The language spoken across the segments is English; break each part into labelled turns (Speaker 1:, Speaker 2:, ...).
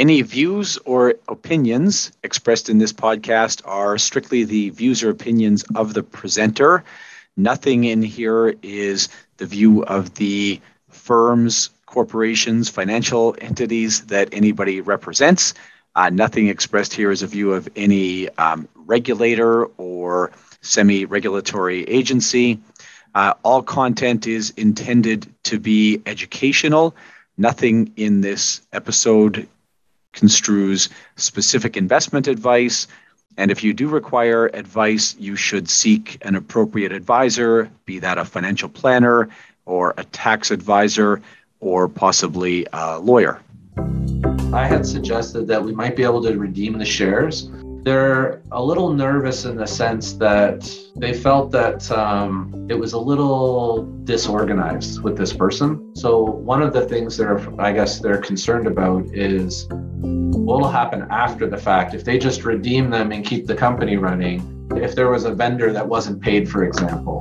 Speaker 1: Any views or opinions expressed in this podcast are strictly the views or opinions of the presenter. Nothing in here is the view of the firms, corporations, financial entities that anybody represents. Uh, nothing expressed here is a view of any um, regulator or semi regulatory agency. Uh, all content is intended to be educational. Nothing in this episode construes specific investment advice. And if you do require advice, you should seek an appropriate advisor, be that a financial planner or a tax advisor or possibly a lawyer.
Speaker 2: I had suggested that we might be able to redeem the shares they're a little nervous in the sense that they felt that um, it was a little disorganized with this person. So one of the things they're, I guess, they're concerned about is what will happen after the fact if they just redeem them and keep the company running. If there was a vendor that wasn't paid, for example.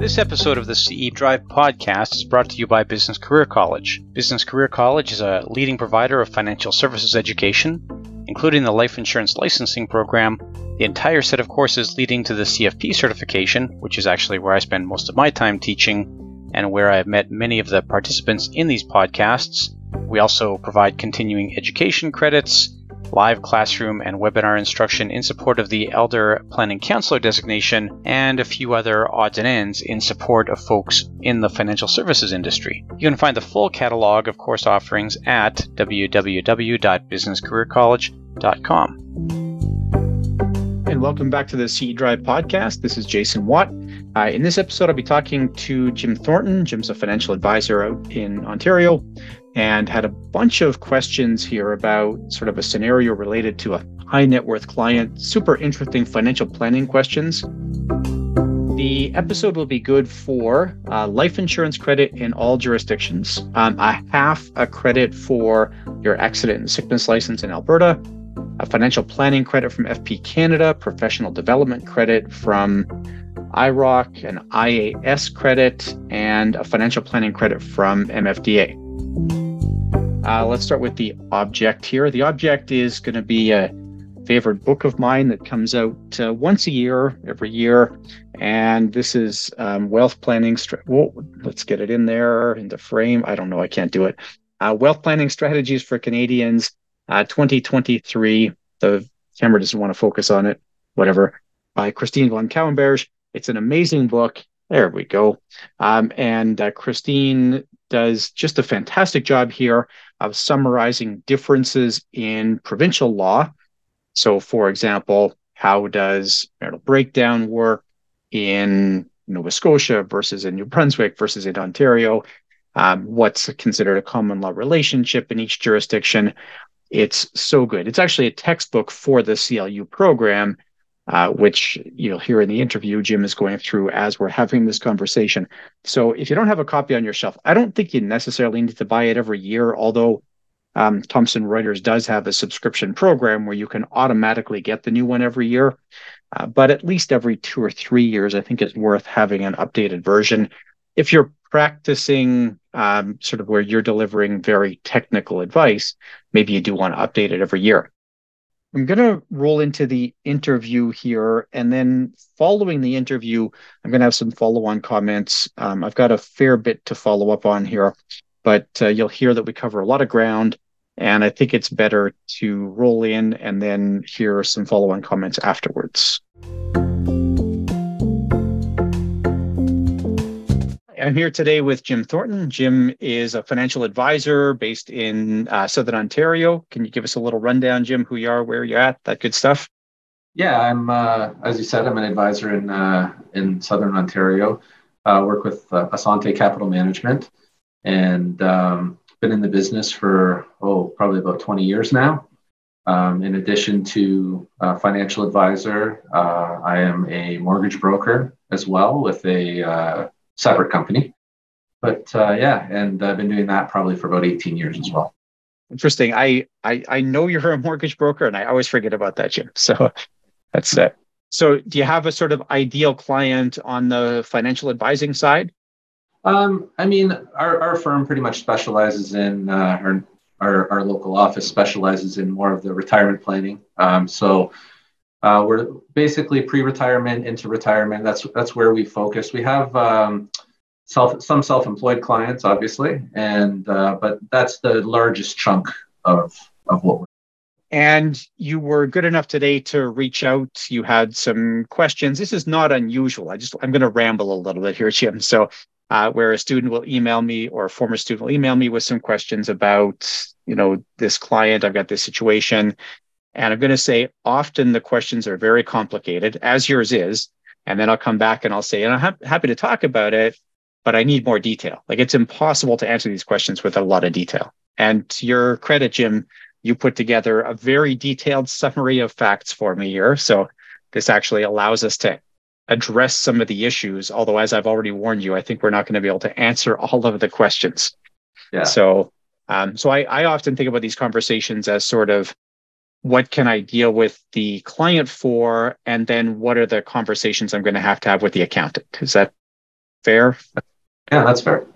Speaker 3: This episode of the CE Drive podcast is brought to you by Business Career College. Business Career College is a leading provider of financial services education including the life insurance licensing program, the entire set of courses leading to the CFP certification, which is actually where I spend most of my time teaching and where I have met many of the participants in these podcasts. We also provide continuing education credits, live classroom and webinar instruction in support of the Elder Planning Counselor designation, and a few other odds and ends in support of folks in the financial services industry. You can find the full catalog of course offerings at www.businesscareercollege.com.
Speaker 4: And welcome back to the CE Drive podcast. This is Jason Watt. Uh, in this episode, I'll be talking to Jim Thornton. Jim's a financial advisor out in Ontario and had a bunch of questions here about sort of a scenario related to a high net worth client. Super interesting financial planning questions. The episode will be good for uh, life insurance credit in all jurisdictions, um, a half a credit for your accident and sickness license in Alberta, a financial planning credit from FP Canada, professional development credit from IIROC, an IAS credit, and a financial planning credit from MFDA. Uh, let's start with the object here. The object is going to be a favorite book of mine that comes out uh, once a year, every year. And this is um, Wealth Planning. Whoa, let's get it in there in the frame. I don't know. I can't do it. Uh, Wealth Planning Strategies for Canadians, uh, 2023. The camera doesn't want to focus on it. Whatever. By Christine Van Cauwenberghe. It's an amazing book. There we go. Um, and uh, Christine does just a fantastic job here of summarizing differences in provincial law. So, for example, how does marital breakdown work in Nova Scotia versus in New Brunswick versus in Ontario? Um, what's considered a common law relationship in each jurisdiction? It's so good. It's actually a textbook for the CLU program uh, which you'll hear in the interview Jim is going through as we're having this conversation. So if you don't have a copy on your shelf, I don't think you necessarily need to buy it every year, although um, Thomson Reuters does have a subscription program where you can automatically get the new one every year. Uh, but at least every two or three years, I think it's worth having an updated version. If you're practicing um, sort of where you're delivering very technical advice, maybe you do want to update it every year. I'm going to roll into the interview here. And then following the interview, I'm going to have some follow on comments. Um, I've got a fair bit to follow up on here, but uh, you'll hear that we cover a lot of ground. And I think it's better to roll in and then hear some follow on comments afterwards. I'm here today with Jim Thornton. Jim is a financial advisor based in uh, Southern Ontario. Can you give us a little rundown, Jim, who you are, where you're at, that good stuff?
Speaker 2: Yeah, I'm, uh, as you said, I'm an advisor in, uh, in Southern Ontario. Uh, work with uh, Assante Capital Management and um, been in the business for, oh, probably about 20 years now. Um, in addition to a financial advisor, uh, I am a mortgage broker as well with a separate company. But uh, yeah, and I've been doing that probably for about 18 years as well.
Speaker 4: Interesting. I, I I know you're a mortgage broker, and I always forget about that, Jim. So that's it. So do you have a sort of ideal client on the financial advising side?
Speaker 2: Um, I mean, our, our firm pretty much specializes in uh, or our, our local office specializes in more of the retirement planning. Um, so uh, we're basically pre-retirement into retirement. That's that's where we focus. We have um, self some self-employed clients, obviously, and uh, but that's the largest chunk of of what we're.
Speaker 4: And you were good enough today to reach out. You had some questions. This is not unusual. I just I'm going to ramble a little bit here, Jim. So uh, where a student will email me or a former student will email me with some questions about, you know, this client, I've got this situation. And I'm going to say often the questions are very complicated, as yours is. And then I'll come back and I'll say, and I'm ha- happy to talk about it, but I need more detail. Like it's impossible to answer these questions with a lot of detail. And to your credit, Jim, you put together a very detailed summary of facts for me here. So this actually allows us to address some of the issues. Although, as I've already warned you, I think we're not going to be able to answer all of the questions. Yeah. So, um, so I, I often think about these conversations as sort of what can I deal with the client for, and then what are the conversations I'm going to have to have with the accountant? Is that fair?
Speaker 2: Yeah, that's fair.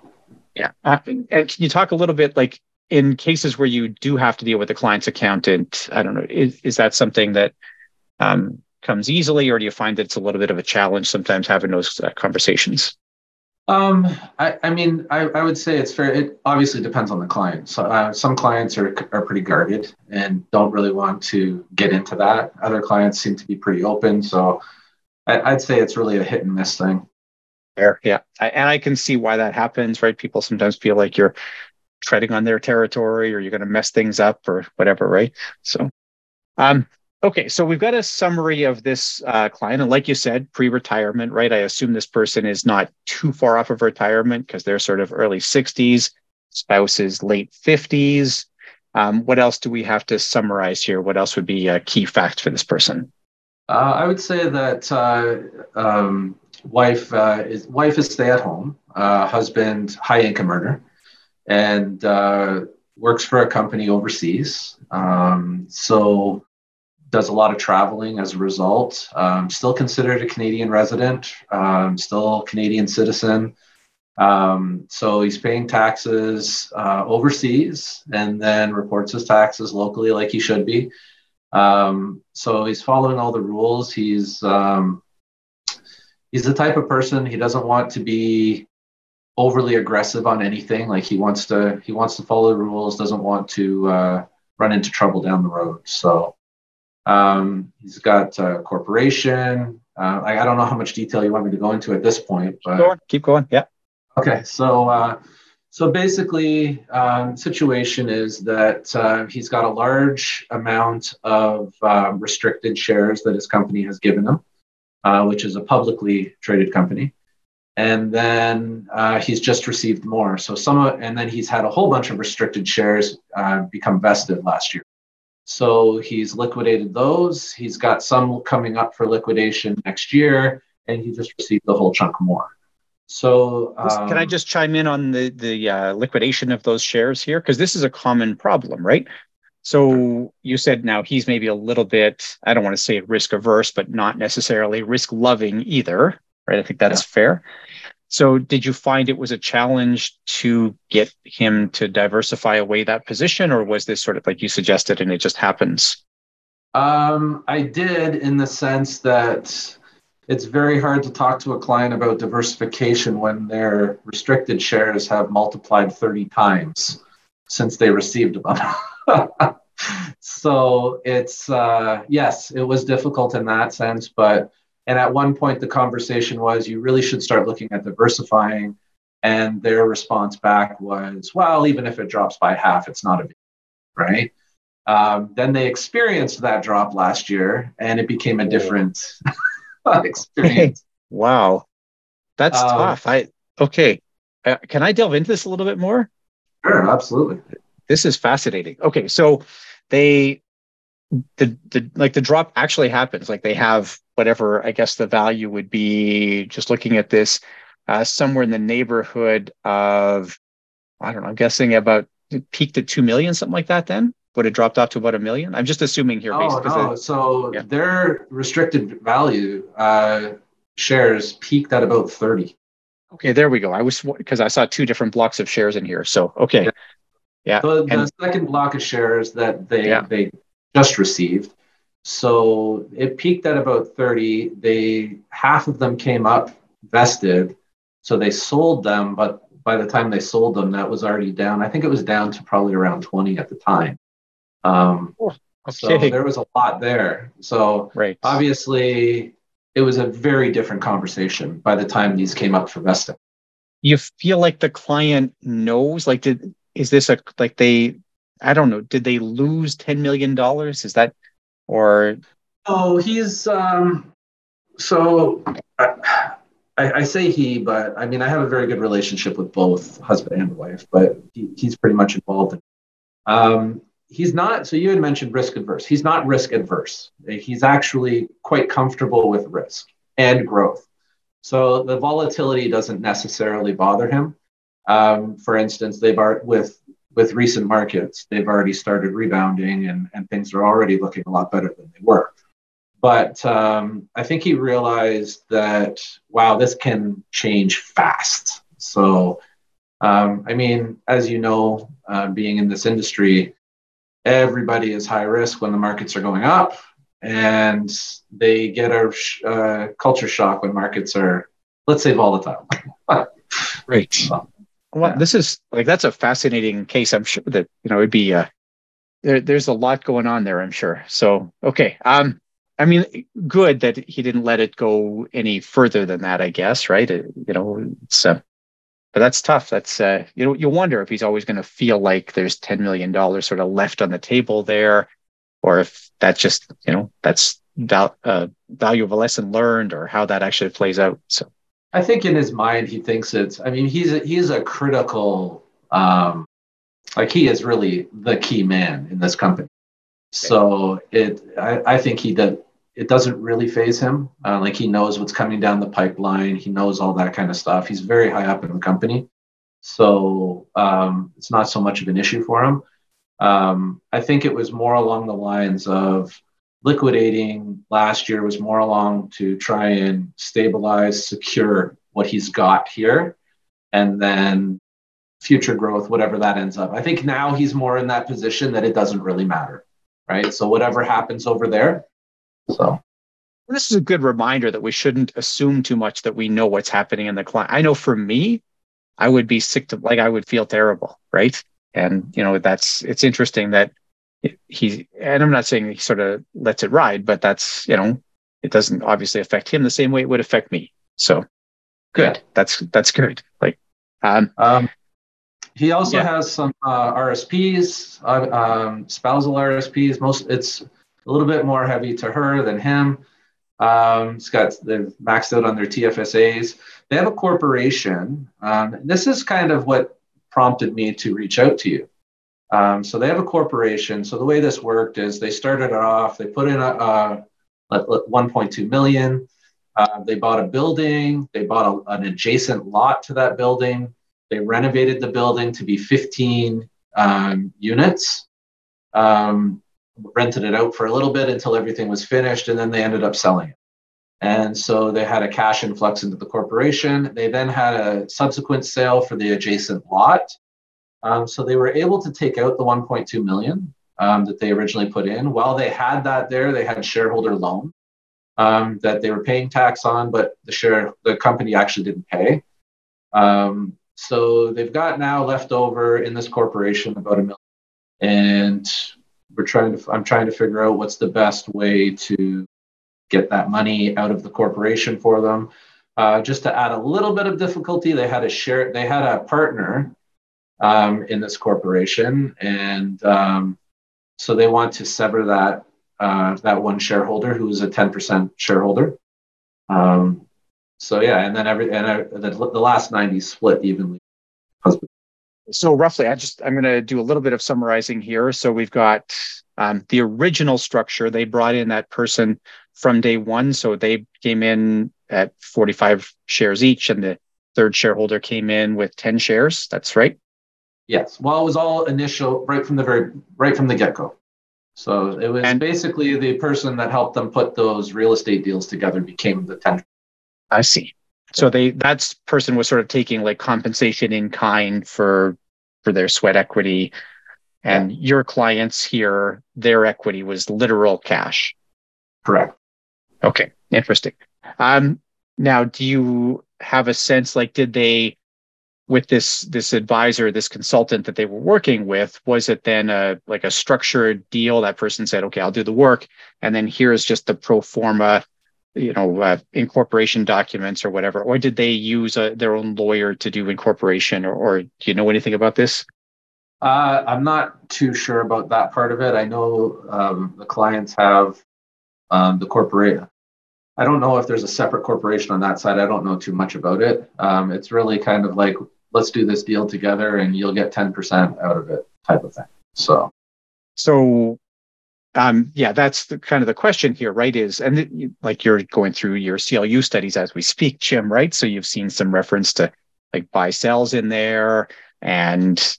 Speaker 4: Yeah. Uh, and can you talk a little bit like in cases where you do have to deal with the client's accountant? I don't know. Is, is that something that um, comes easily, or do you find that it's a little bit of a challenge sometimes having those uh, conversations?
Speaker 2: Um, I, I mean, I, I, would say it's fair. It obviously depends on the client. So uh, some clients are are pretty guarded and don't really want to get into that. Other clients seem to be pretty open. So I, would say it's really a hit and miss thing.
Speaker 4: Fair, yeah, I, and I can see why that happens. Right? People sometimes feel like you're treading on their territory, or you're going to mess things up, or whatever. Right? So, um, Okay, so we've got a summary of this uh, client. And like you said, pre retirement, right? I assume this person is not too far off of retirement because they're sort of early 60s, spouse is late 50s. Um, what else do we have to summarize here? What else would be a key fact for this person?
Speaker 2: Uh, I would say that uh, um, wife uh, is wife is stay at home, uh, husband high income earner, and uh, works for a company overseas. Um, so does a lot of traveling as a result. Um, still considered a Canadian resident, um, still Canadian citizen. Um, so he's paying taxes uh, overseas and then reports his taxes locally like he should be. Um, so he's following all the rules. He's um, he's the type of person he doesn't want to be overly aggressive on anything. Like he wants to he wants to follow the rules. Doesn't want to uh, run into trouble down the road. So um, he's got a corporation. Uh, I, I, don't know how much detail you want me to go into at this point, but
Speaker 4: keep going. Keep going. Yeah.
Speaker 2: Okay. So, uh, so basically, um, situation is that uh, he's got a large amount of um, restricted shares that his company has given him, uh, which is a publicly traded company. And then uh, he's just received more. So some, of, and then he's had a whole bunch of restricted shares uh, become vested last year. So he's liquidated those. He's got some coming up for liquidation next year, and he just received a whole chunk more. So
Speaker 4: um, can I um, just chime in on the the uh, liquidation of those shares here because this is a common problem, right? So you said now he's maybe a little bit I don't want to say risk averse, but not necessarily risk loving either, right? I think that's yeah. fair. So, did you find it was a challenge to get him to diversify away that position, or was this sort of like you suggested and it just happens?
Speaker 2: Um, I did in the sense that it's very hard to talk to a client about diversification when their restricted shares have multiplied 30 times since they received them. so, it's, uh, yes, it was difficult in that sense, but and at one point, the conversation was, you really should start looking at diversifying. And their response back was, well, even if it drops by half, it's not a big right? Um, then they experienced that drop last year, and it became a different experience.
Speaker 4: wow, that's um, tough. I okay. Uh, can I delve into this a little bit more?
Speaker 2: Sure, absolutely.
Speaker 4: This is fascinating. Okay, so they the the like the drop actually happens. Like they have whatever I guess the value would be. Just looking at this, uh, somewhere in the neighborhood of I don't know. I'm guessing about peaked at two million, something like that. Then would it dropped off to about a million? I'm just assuming here.
Speaker 2: Oh no! It, so yeah. their restricted value uh, shares peaked at about thirty.
Speaker 4: Okay, there we go. I was because I saw two different blocks of shares in here. So okay. Yeah. Yeah.
Speaker 2: The, the
Speaker 4: And-
Speaker 2: second block of shares that they
Speaker 4: Yeah.
Speaker 2: they just received. So it peaked at about 30. They half of them came up vested. So they sold them, but by the time they sold them, that was already down. I think it was down to probably around 20 at the time. Um, So
Speaker 4: Okay.
Speaker 2: there was a lot there. So
Speaker 4: right.
Speaker 2: obviously, it was a very different conversation by the time these came up for vesting.
Speaker 4: you feel like the client knows like did is this a like they i don't know did they lose 10 million dollars is that or
Speaker 2: Oh, he's um. So I, I say he, but I mean I have a very good relationship with both husband and wife, but he, he's pretty much involved. In, um, he's not. So you had mentioned risk adverse. He's not risk adverse. He's actually quite comfortable with risk and growth. So the volatility doesn't necessarily bother him. Um, for instance, they've already with with recent markets, they've already started rebounding and, and things are already looking a lot better than they were. But um, I think he realized that, wow, this can change fast. So, um, I mean, as you know, uh, being in this industry, everybody is high risk when the markets are going up, and they get a sh- uh, culture shock when markets are, let's say, volatile.
Speaker 4: right
Speaker 2: So,
Speaker 4: well
Speaker 2: Yeah.
Speaker 4: this is like that's a fascinating case i'm sure that you know it'd be uh there, there's a lot going on there i'm sure. So okay um i mean good that he didn't let it go any further than that i guess right? It- you know it's uh, but that's tough. That's uh you know you wonder if he's always going to feel like there's 10 million dollars sort of left on the table there or if that's just you know that's val- uh, value of a lesson learned or how that actually plays out so
Speaker 2: I think in his mind he thinks it's. I mean, he's a, he's a critical, um, like he is really the key man in this company. So it, I, I think he did. It doesn't really faze him. Uh, like he knows what's coming down the pipeline. He knows all that kind of stuff. He's very high up in the company, so um, it's not so much of an issue for him. Um, I think it was more along the lines of liquidating last year was more along to try and stabilize, secure what he's got here, and then future growth, whatever that ends up. I think now he's more in that position that it doesn't really matter, right? So whatever happens over there. So
Speaker 4: this is a good reminder that we shouldn't assume too much that we know what's happening in the client. I know for me, I would be sick to like I would feel terrible, right? And you know that's it's interesting that he and I'm not saying he sort of lets it ride, but that's you know it doesn't obviously affect him the same way it would affect me. So good,
Speaker 2: Yeah.
Speaker 4: that's that's good. Like um,
Speaker 2: um, he also
Speaker 4: Yeah.
Speaker 2: has some uh, RSPs, uh, um, spousal RSPs. Most it's a little bit more heavy to her than him. Um, it's got they've maxed out on their TFSAs. They have a corporation. Um, this is kind of what prompted me to reach out to you. Um, so they have a corporation. So the way this worked is they started it off. They put in a, a, a 1.2 million. Uh, they bought a building. They bought a, an adjacent lot to that building. They renovated the building to be 15 um, units. Um, rented it out for a little bit until everything was finished, and then they ended up selling it. And so they had a cash influx into the corporation. They then had a subsequent sale for the adjacent lot. Um, so they were able to take out the 1.2 million um, that they originally put in. While they had that there, they had shareholder loan um, that they were paying tax on, but the share the company actually didn't pay. Um, so they've got now left over in this corporation about a million, and we're trying to. I'm trying to figure out what's the best way to get that money out of the corporation for them. Uh, just to add a little bit of difficulty, they had a share. They had a partner um, in this corporation, and um, so they want to sever that uh, that one shareholder who is a 10% shareholder. Um, so yeah, and then every and the, the last 90 split evenly.
Speaker 4: so roughly i just i'm going to do a little bit of summarizing here. So we've got um, the original structure they brought in that person from day one. So they came in at 45 shares each and the third shareholder came in with 10 shares. That's right
Speaker 2: Yes. Well, it was all initial right from the very right from the get go. So it was
Speaker 4: And-
Speaker 2: basically the person that helped them put those real estate deals together became the 10.
Speaker 4: i see so they that person was sort of taking like compensation in kind for for their sweat equity. And your clients here, their equity was literal cash.
Speaker 2: Correct.
Speaker 4: Okay, interesting. Um, now, do you have a sense like did they with this this advisor, this consultant that they were working with, was it then a like a structured deal? That person said, "Okay, I'll do the work," and then here's just the pro forma, you know, uh, incorporation documents or whatever. Or did they use a, uh, their own lawyer to do incorporation, or, or do you know anything about this?
Speaker 2: Uh, I'm not too sure about that part of it. I know um, the clients have um, the corporate. I don't know if there's a separate corporation on that side. I don't know too much about it. Um, it's really kind of like let's do this deal together and you'll get 10% out of it type of thing. So,
Speaker 4: so, um, yeah, that's the kind of the question here, right? Is, and it, like you're going through your CLU studies as we speak, Jim, right? So you've seen some reference to like buy sells in there and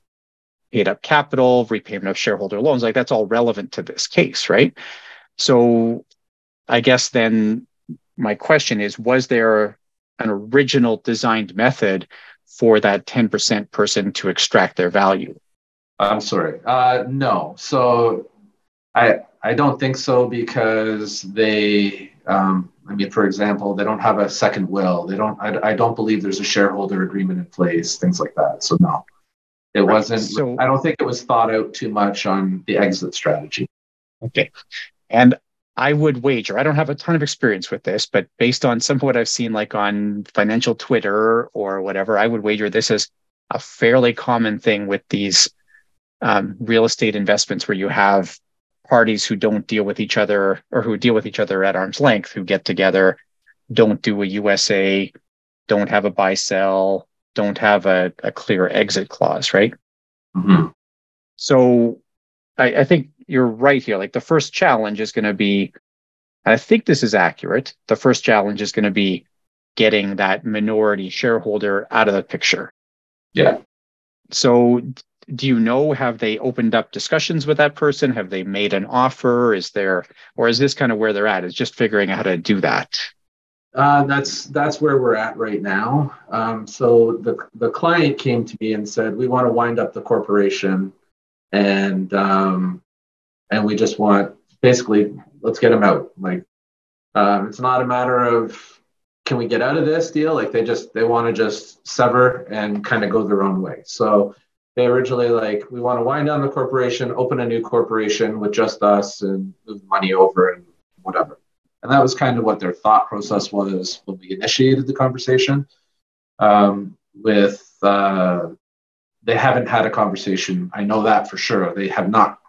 Speaker 4: paid up capital, repayment of shareholder loans. Like that's all relevant to this case, right? So I guess then my question is, was there an original designed method for that 10% person to extract their value?
Speaker 2: I'm sorry. Uh, no. So I I don't think so because they um, I mean, for example, they don't have a second will. They don't. I, I don't believe there's a shareholder agreement in place. Things like that. So no, it right. wasn't. So, I don't think it was thought out too much on the exit strategy.
Speaker 4: Okay, and I would wager, I don't have a ton of experience with this, but based on some of what I've seen, like on financial Twitter or whatever, I would wager this is a fairly common thing with these um, real estate investments where you have parties who don't deal with each other or who deal with each other at arm's length, who get together, don't do a USA, don't have a buy sell, don't have a, a clear exit clause, right?
Speaker 2: Mm-hmm.
Speaker 4: So I, I think you're right here. Like the first challenge is going to be, I think this is accurate. The first challenge is going to be getting that minority shareholder out of the picture.
Speaker 2: Yeah.
Speaker 4: So do you know have they opened up discussions with that person have they made an offer is there or is this kind of where they're at is just figuring out how to do that
Speaker 2: uh, that's that's where we're at right now um, so the the client came to me and said we want to wind up the corporation and um, and we just want basically let's get them out. Like um, it's not a matter of can we get out of this deal. Like they just they want to just sever and kind of go their own way. So they originally like we want to wind down the corporation, open a new corporation with just us, and move money over and whatever. And that was kind of what their thought process was when we initiated the conversation. Um, with uh, they haven't had a conversation. I know that for sure. They have not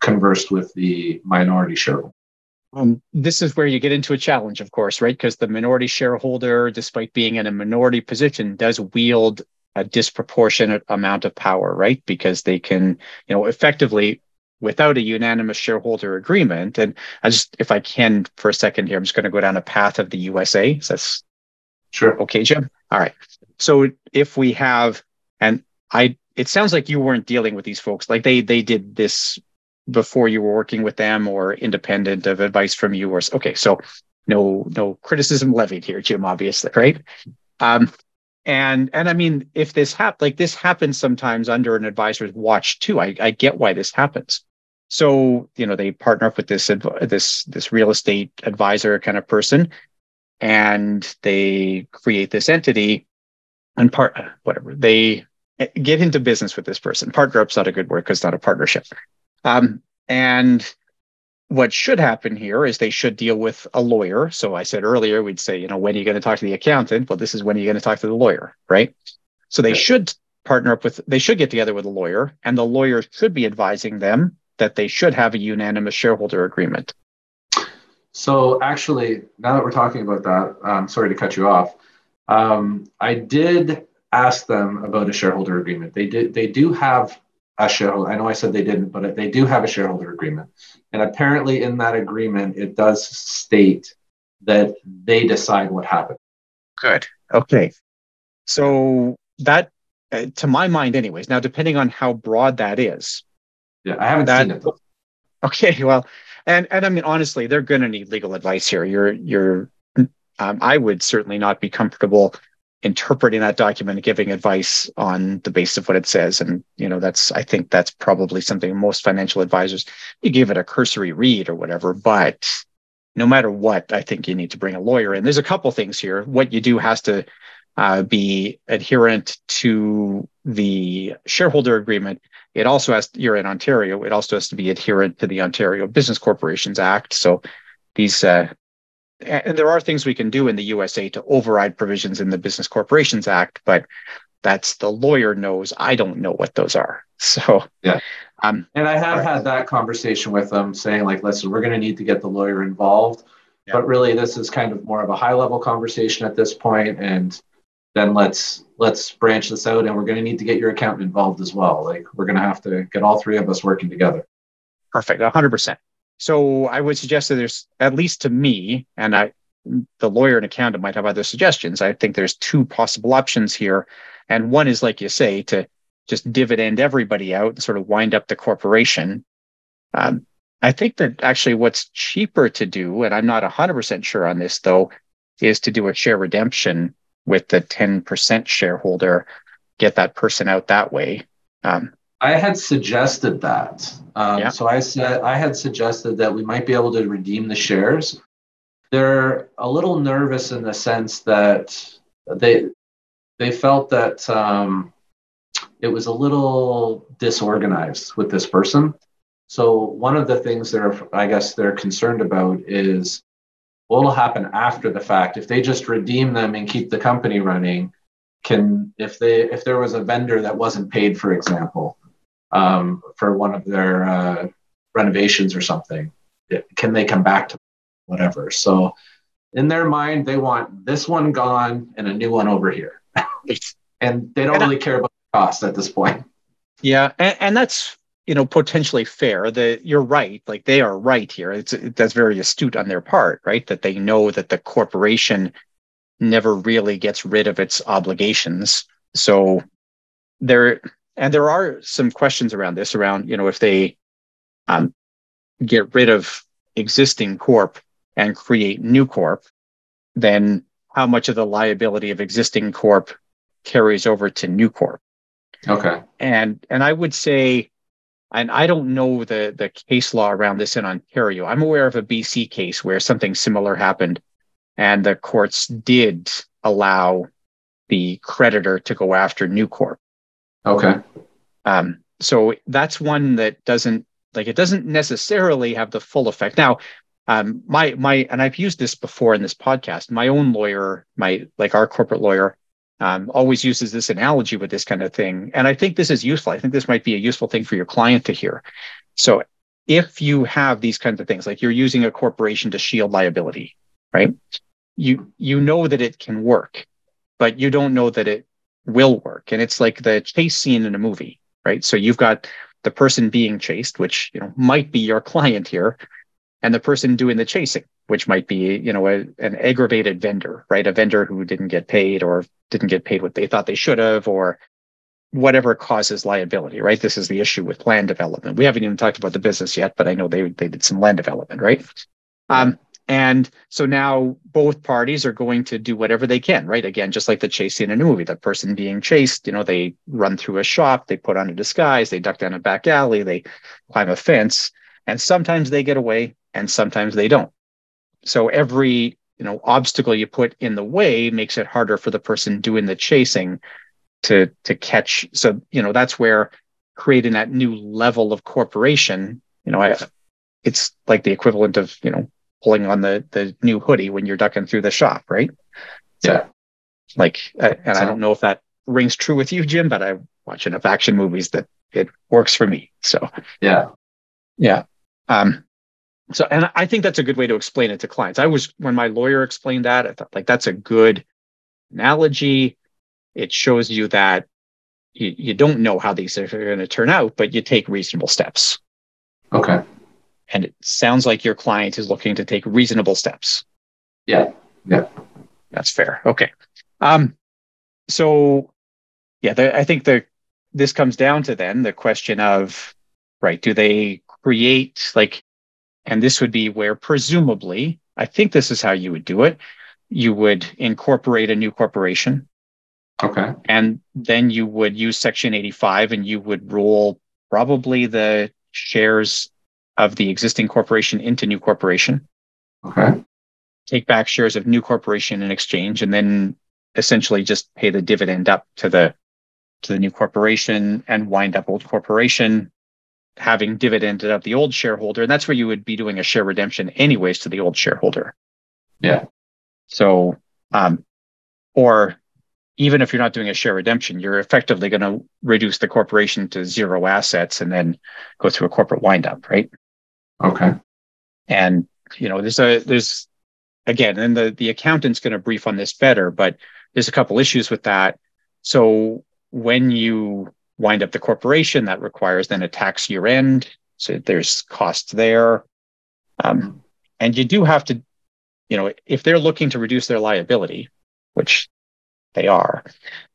Speaker 2: conversed with the minority shareholder.
Speaker 4: Um, this is where you get into a challenge, of course, right? Because the minority shareholder, despite being in a minority position, does wield a disproportionate amount of power, right? Because they can, you know, effectively, without a unanimous shareholder agreement, and I just, if I can, for a second here, I'm just going to go down a path of the USA. So that's
Speaker 2: sure.
Speaker 4: Okay, Jim. All right. So if we have, and I it sounds like you weren't dealing with these folks like they they did this before you were working with them or independent of advice from you or okay so no no criticism levied here jim obviously right um and and i mean if this hap like this happens sometimes under an advisor's watch too i i get why this happens so you know they partner up with this this this real estate advisor kind of person and they create this entity and part whatever they get into business with this person. Partner up's not a good word because it's not a partnership. Um, and what should happen here is they should deal with a lawyer. So I said earlier, we'd say, you know, when are you going to talk to the accountant? Well, this is when are you going to talk to the lawyer, right? So they should partner up with, they should get together with a lawyer, and the lawyer should be advising them that they should have a unanimous shareholder agreement.
Speaker 2: So actually, now that we're talking about that, um, sorry to cut you off. Um, I did ask them about a shareholder agreement. They did. They do have a shareholder. I know I said they didn't, but they do have a shareholder agreement. And apparently, in that agreement, it does state that they decide what happens.
Speaker 4: Good. Okay. So that, uh, to my mind, anyways. Now, depending on how broad that is.
Speaker 2: Yeah, I haven't that, seen it. Though.
Speaker 4: Okay. Well, and and I mean, honestly, they're going to need legal advice here. You're you're. Um, I would certainly not be comfortable interpreting that document giving advice on the basis of what it says. And, you know, that's, I think that's probably something most financial advisors, you give it a cursory read or whatever, but no matter what, I think you need to bring a lawyer in. There's a couple things here. What you do has to uh, be adherent to the shareholder agreement. It also has, you're in Ontario, it also has to be adherent to the Ontario Business Corporations Act. So these, uh, and there are things we can do in the USA to override provisions in the Business Corporations Act, but that's the lawyer knows. I don't know what those are. So
Speaker 2: yeah. Um, and I have had that conversation with them, saying like, listen, we're going to need to get the lawyer involved, yeah. but really this is kind of more of a high level conversation at this point, and then let's let's branch this out, and we're going to need to get your accountant involved as well. Like we're going to have to get all three of us working together.
Speaker 4: Perfect, hundred percent. So I would suggest that there's, at least to me, and I, the lawyer and accountant might have other suggestions. I think there's two possible options here. And one is, like you say, to just dividend everybody out and sort of wind up the corporation. Um, I think that actually what's cheaper to do, and I'm not 100% sure on this though, is to do a share redemption with the 10% shareholder, get that person out that way. Um,
Speaker 2: I had suggested that. Um, yeah. So I said I had suggested that we might be able to redeem the shares. They're a little nervous in the sense that they they felt that um, it was a little disorganized with this person. So one of the things they're I guess they're concerned about is what will happen after the fact if they just redeem them and keep the company running can if they if there was a vendor that wasn't paid for example um, for one of their uh, renovations or something. Can they come back to whatever? So in their mind, they want this one gone and a new one over here. and they don't and really I, care about the cost at this point.
Speaker 4: Yeah. And, and that's, you know, potentially fair. That you're right. Like they are right here. It's that's very astute on their part, right? That they know that the corporation never really gets rid of its obligations. So they're and there are some questions around this, around, you know, if they um, get rid of existing corp and create new corp, then how much of the liability of existing corp carries over to new corp?
Speaker 2: Okay.
Speaker 4: And and I would say, and I don't know the the case law around this in Ontario. I'm aware of a BC case where something similar happened, and the courts did allow the creditor to go after new corp.
Speaker 2: Okay.
Speaker 4: Um, so that's one that doesn't like it doesn't necessarily have the full effect. Now, um, my my and I've used this before in this podcast. My own lawyer, my like our corporate lawyer, um, always uses this analogy with this kind of thing, and I think this is useful. I think this might be a useful thing for your client to hear. So, if you have these kinds of things, like you're using a corporation to shield liability, right? You you know that it can work, but you don't know that it will work. And it's like the chase scene in a movie, right? So you've got the person being chased, which you know might be your client here, and the person doing the chasing, which might be you know a, an aggravated vendor, right? A vendor who didn't get paid or didn't get paid what they thought they should have, or whatever causes liability, right? This is the issue with land development. We haven't even talked about the business yet, but I know they they did some land development, right? Um, and so now both parties are going to do whatever they can, right? Again, just like the chase scene in a movie, the person being chased, you know, they run through a shop, they put on a disguise, they duck down a back alley, they climb a fence, and sometimes they get away and sometimes they don't. So every, you know, obstacle you put in the way makes it harder for the person doing the chasing to to catch. So, you know, that's where creating that new level of corporation, you know, I, it's like the equivalent of, you know, pulling on the the new hoodie when you're ducking through the shop, right?
Speaker 2: So, yeah.
Speaker 4: Like, uh, and so, I don't know if that rings true with you, Jim, but I watch enough action movies that it works for me. So
Speaker 2: yeah,
Speaker 4: yeah. Um, so, and I think that's a good way to explain it to clients. I was when my lawyer explained that, I thought like that's a good analogy. It shows you that you, you don't know how these are going to turn out, but you take reasonable steps.
Speaker 2: Okay.
Speaker 4: And it sounds like your client is looking to take reasonable steps.
Speaker 2: Yeah. Yeah.
Speaker 4: That's fair. Okay. Um, so yeah, the, I think the this comes down to then the question of right, do they create like and this would be where presumably, I think this is how you would do it. You would incorporate a new corporation
Speaker 2: Okay.
Speaker 4: And then you would use Section 85 and you would roll probably the shares of the existing corporation into new corporation.
Speaker 2: Okay.
Speaker 4: Take back shares of new corporation in exchange and then essentially just pay the dividend up to the to the new corporation and wind up old corporation having dividended up the old shareholder and that's where you would be doing a share redemption anyways to the old shareholder
Speaker 2: yeah
Speaker 4: so um or even if you're not doing a share redemption you're effectively going to reduce the corporation to zero assets and then go through a corporate wind up right
Speaker 2: okay
Speaker 4: and you know there's a there's again and the the accountant's going to brief on this better but there's a couple issues with that so when you wind up the corporation, that requires then a tax year end. So there's costs there. Um, and you do have to, you know, if they're looking to reduce their liability, which they are,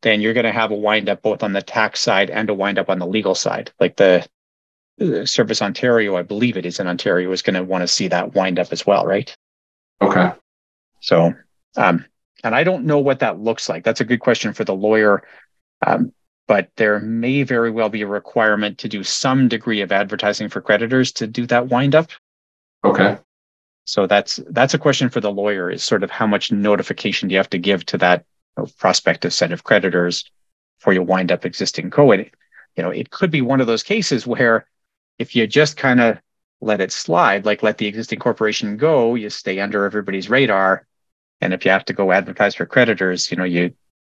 Speaker 4: then you're going to have a wind up both on the tax side and a wind up on the legal side. Like the, the Service Ontario, I believe it is in Ontario, is going to want to see that wind up as well, right?
Speaker 2: Okay.
Speaker 4: So, um, and I don't know what that looks like. That's a good question for the lawyer. Um, but there may very well be a requirement to do some degree of advertising for creditors to do that wind up.
Speaker 2: Okay.
Speaker 4: So that's that's a question for the lawyer is sort of how much notification do you have to give to that you know, prospective set of creditors before you wind up existing co. You know, it could be one of those cases where if you just kind of let it slide, like let the existing corporation go, you stay under everybody's radar. And if you have to go advertise for creditors, you know, you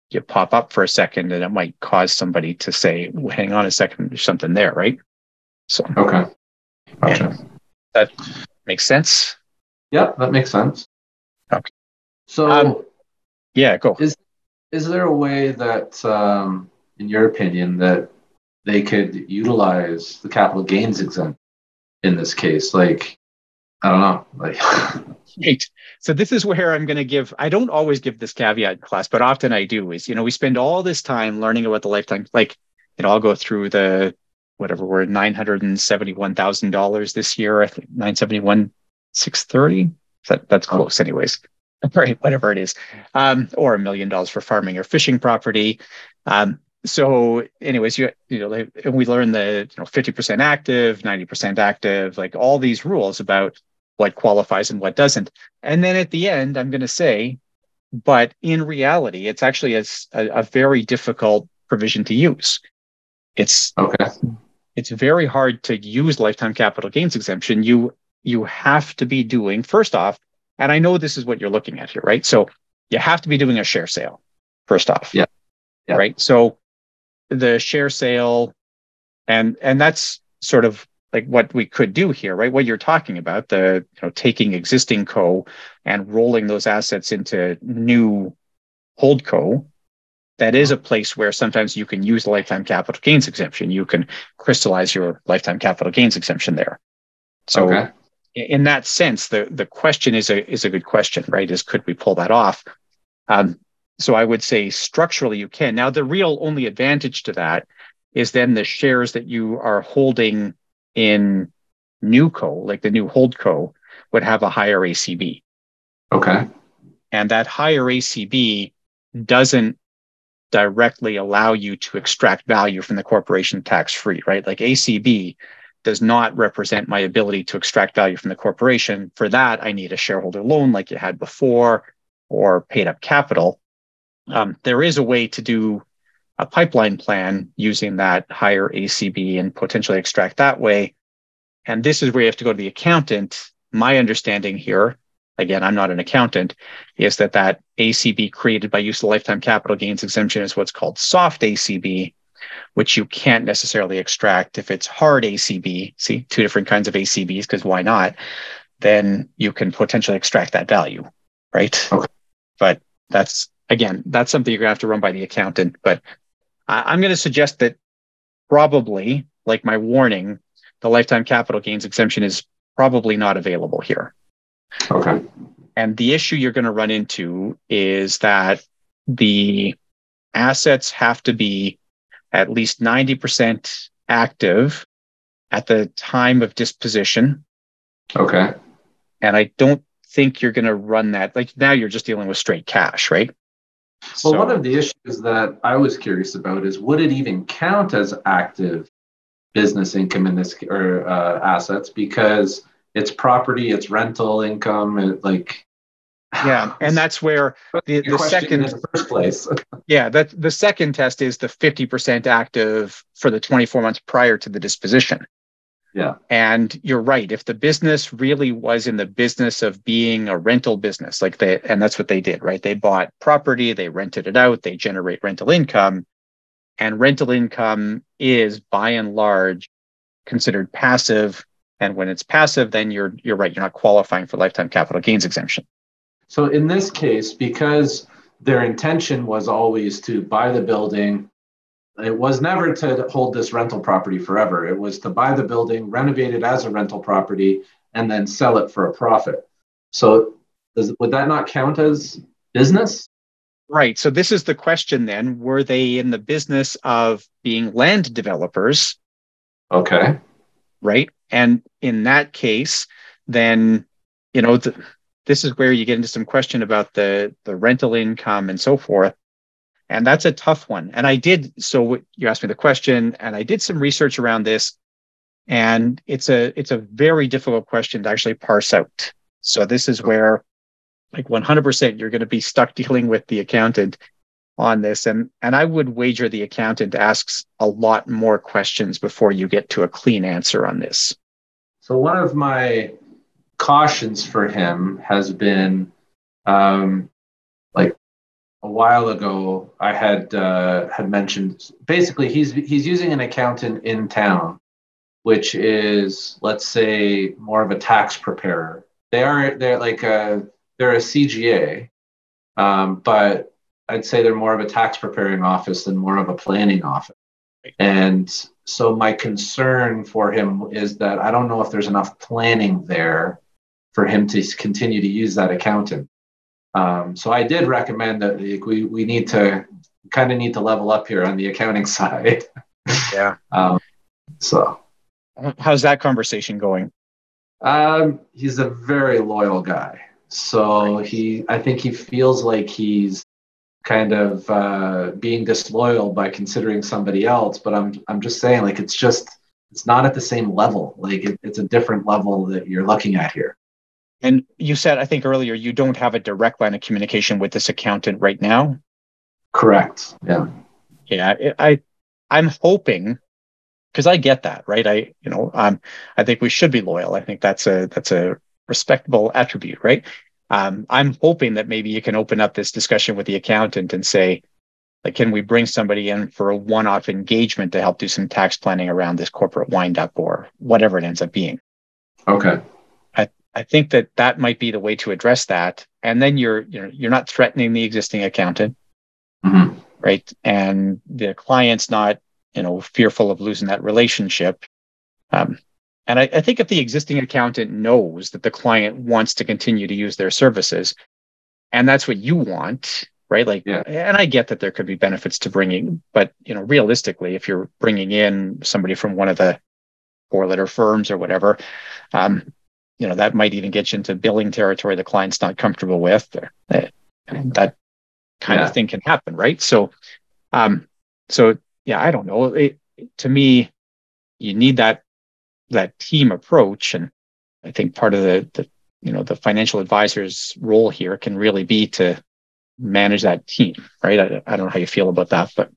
Speaker 4: you pop up for a second and it might cause somebody to say, well, hang on a second, there's something there, right? So,
Speaker 2: okay. Gotcha.
Speaker 4: That makes sense.
Speaker 2: Yeah, that makes sense.
Speaker 4: Okay.
Speaker 2: So,
Speaker 4: um, yeah, go.
Speaker 2: Is is there a way that, um, in your opinion, that they could utilize the capital gains exempt in this case? Like, I don't know. Like,
Speaker 4: Right. So this is where I'm going to give, I don't always give this caveat class, but often I do is, you know, we spend all this time learning about the lifetime, like, you know, I'll go through the, whatever we're $971,000 this year, I think 971, 630. That, that's oh. close anyways. Right. Whatever it is. Um, or a million dollars for farming or fishing property. Um, so anyways, you, you know, and we learn the, you know, 50% active, 90% active, like all these rules about what qualifies and what doesn't. And then at the end, I'm going to say, but in reality, it's actually a, a, very difficult provision to use. It's
Speaker 2: okay.
Speaker 4: It's very hard to use lifetime capital gains exemption. You you have to be doing first off, and I know this is what you're looking at here, right? So you have to be doing a share sale first off.
Speaker 2: Yeah. yeah.
Speaker 4: Right. So the share sale, and and that's sort of like what we could do here, right? What you're talking about, the you know taking existing co and rolling those assets into new hold co. That is a place where sometimes you can use the lifetime capital gains exemption. You can crystallize your lifetime capital gains exemption there. So okay. in that sense, the the question is a is a good question, right? Is could we pull that off? Um, so I would say structurally you can. Now the real only advantage to that is then the shares that you are holding in new co, like the new hold co, would have a higher ACB.
Speaker 2: Okay.
Speaker 4: And that higher ACB doesn't directly allow you to extract value from the corporation tax free, right? Like ACB does not represent my ability to extract value from the corporation. For that, I need a shareholder loan like you had before or paid up capital. Um, there is a way to do a pipeline plan using that higher ACB and potentially extract that way. And this is where you have to go to the accountant. My understanding here, again, I'm not an accountant, is that that ACB created by use of lifetime capital gains exemption is what's called soft ACB, which you can't necessarily extract if it's hard ACB. See, two different kinds of ACBs, because why not? Then you can potentially extract that value, right?
Speaker 2: Okay.
Speaker 4: But that's again, that's something you're gonna have to run by the accountant. But I'm going to suggest that probably, like my warning, the lifetime capital gains exemption is probably not available here.
Speaker 2: Okay.
Speaker 4: And the issue you're going to run into is that the assets have to be at least 90% active at the time of disposition.
Speaker 2: Okay.
Speaker 4: And I don't think you're going to run that. Like now you're just dealing with straight cash, right?
Speaker 2: Well, so, one of the issues that I was curious about is would it even count as active business income in this or uh, assets? Because it's property, it's rental income, it, like
Speaker 4: yeah and that's where the, the second
Speaker 2: in the first place.
Speaker 4: Yeah that the second test is the 50% active for the 24 months prior to the disposition
Speaker 2: yeah.
Speaker 4: And you're right. If the business really was in the business of being a rental business like they and that's what they did right? They bought property they rented it out they generate rental income. And rental income is by and large considered passive. And when it's passive then you're you're right. You're not qualifying for lifetime capital gains exemption.
Speaker 2: So in this case, because their intention was always to buy the building, it was never to hold this rental property forever. It was to buy the building, renovate it as a rental property, and then sell it for a profit. So does, would that not count as business?
Speaker 4: Right. So this is the question then. Were they in the business of being land developers?
Speaker 2: Okay.
Speaker 4: Right. And in that case, then, you know, the, this is where you get into some question about the the rental income and so forth and that's a tough one. And i did so you asked me the question and i did some research around this and it's a it's a very difficult question to actually parse out. So this is where like 100% you're going to be stuck dealing with the accountant on this. And and i would wager the accountant asks a lot more questions before you get to a clean answer on this.
Speaker 2: So one of my cautions for him has been um, like a while ago I had uh, had mentioned basically he's he's using an accountant in town, which is let's say more of a tax preparer. They are they're like a they're a CGA, um, but I'd say they're more of a tax preparing office than more of a planning office. And so my concern for him is that I don't know if there's enough planning there for him to continue to use that accountant. Um, so I did recommend that we, we need to kind of need to level up here on the accounting side.
Speaker 4: Yeah.
Speaker 2: um, so
Speaker 4: how's that conversation going?
Speaker 2: Um, he's a very loyal guy. So he, I think he feels like he's kind of uh, being disloyal by considering somebody else. But I'm, I'm just saying, like, it's just, it's not at the same level. Like, it, it's a different level that you're looking at here.
Speaker 4: And you said, I think earlier, you don't have a direct line of communication with this accountant right now.
Speaker 2: Correct. Yeah.
Speaker 4: Yeah. I, I'm hoping, because I get that, right? I, you know, um, I think we should be loyal. I think that's a that's a respectable attribute, right? Um, I'm hoping that maybe you can open up this discussion with the accountant and say, like, can we bring somebody in for a one-off engagement to help do some tax planning around this corporate windup or whatever it ends up being?
Speaker 2: Okay.
Speaker 4: I think that that might be the way to address that. And then you're you know you're not threatening the existing accountant,
Speaker 2: mm-hmm.
Speaker 4: right? And the client's not you know fearful of losing that relationship. Um, and I, I think if the existing accountant knows that the client wants to continue to use their services, and that's what you want, right? Like,
Speaker 2: yeah.
Speaker 4: and I get that there could be benefits to bringing, but you know, realistically, if you're bringing in somebody from one of the four-letter firms or whatever, um, you know that might even get you into billing territory the client's not comfortable with. Uh, that kind yeah. of thing can happen right? So um so yeah i don't know. It, to me you need that that team approach. And i think part of the the you know the financial advisor's role here can really be to manage that team right? I, I don't know how you feel about that but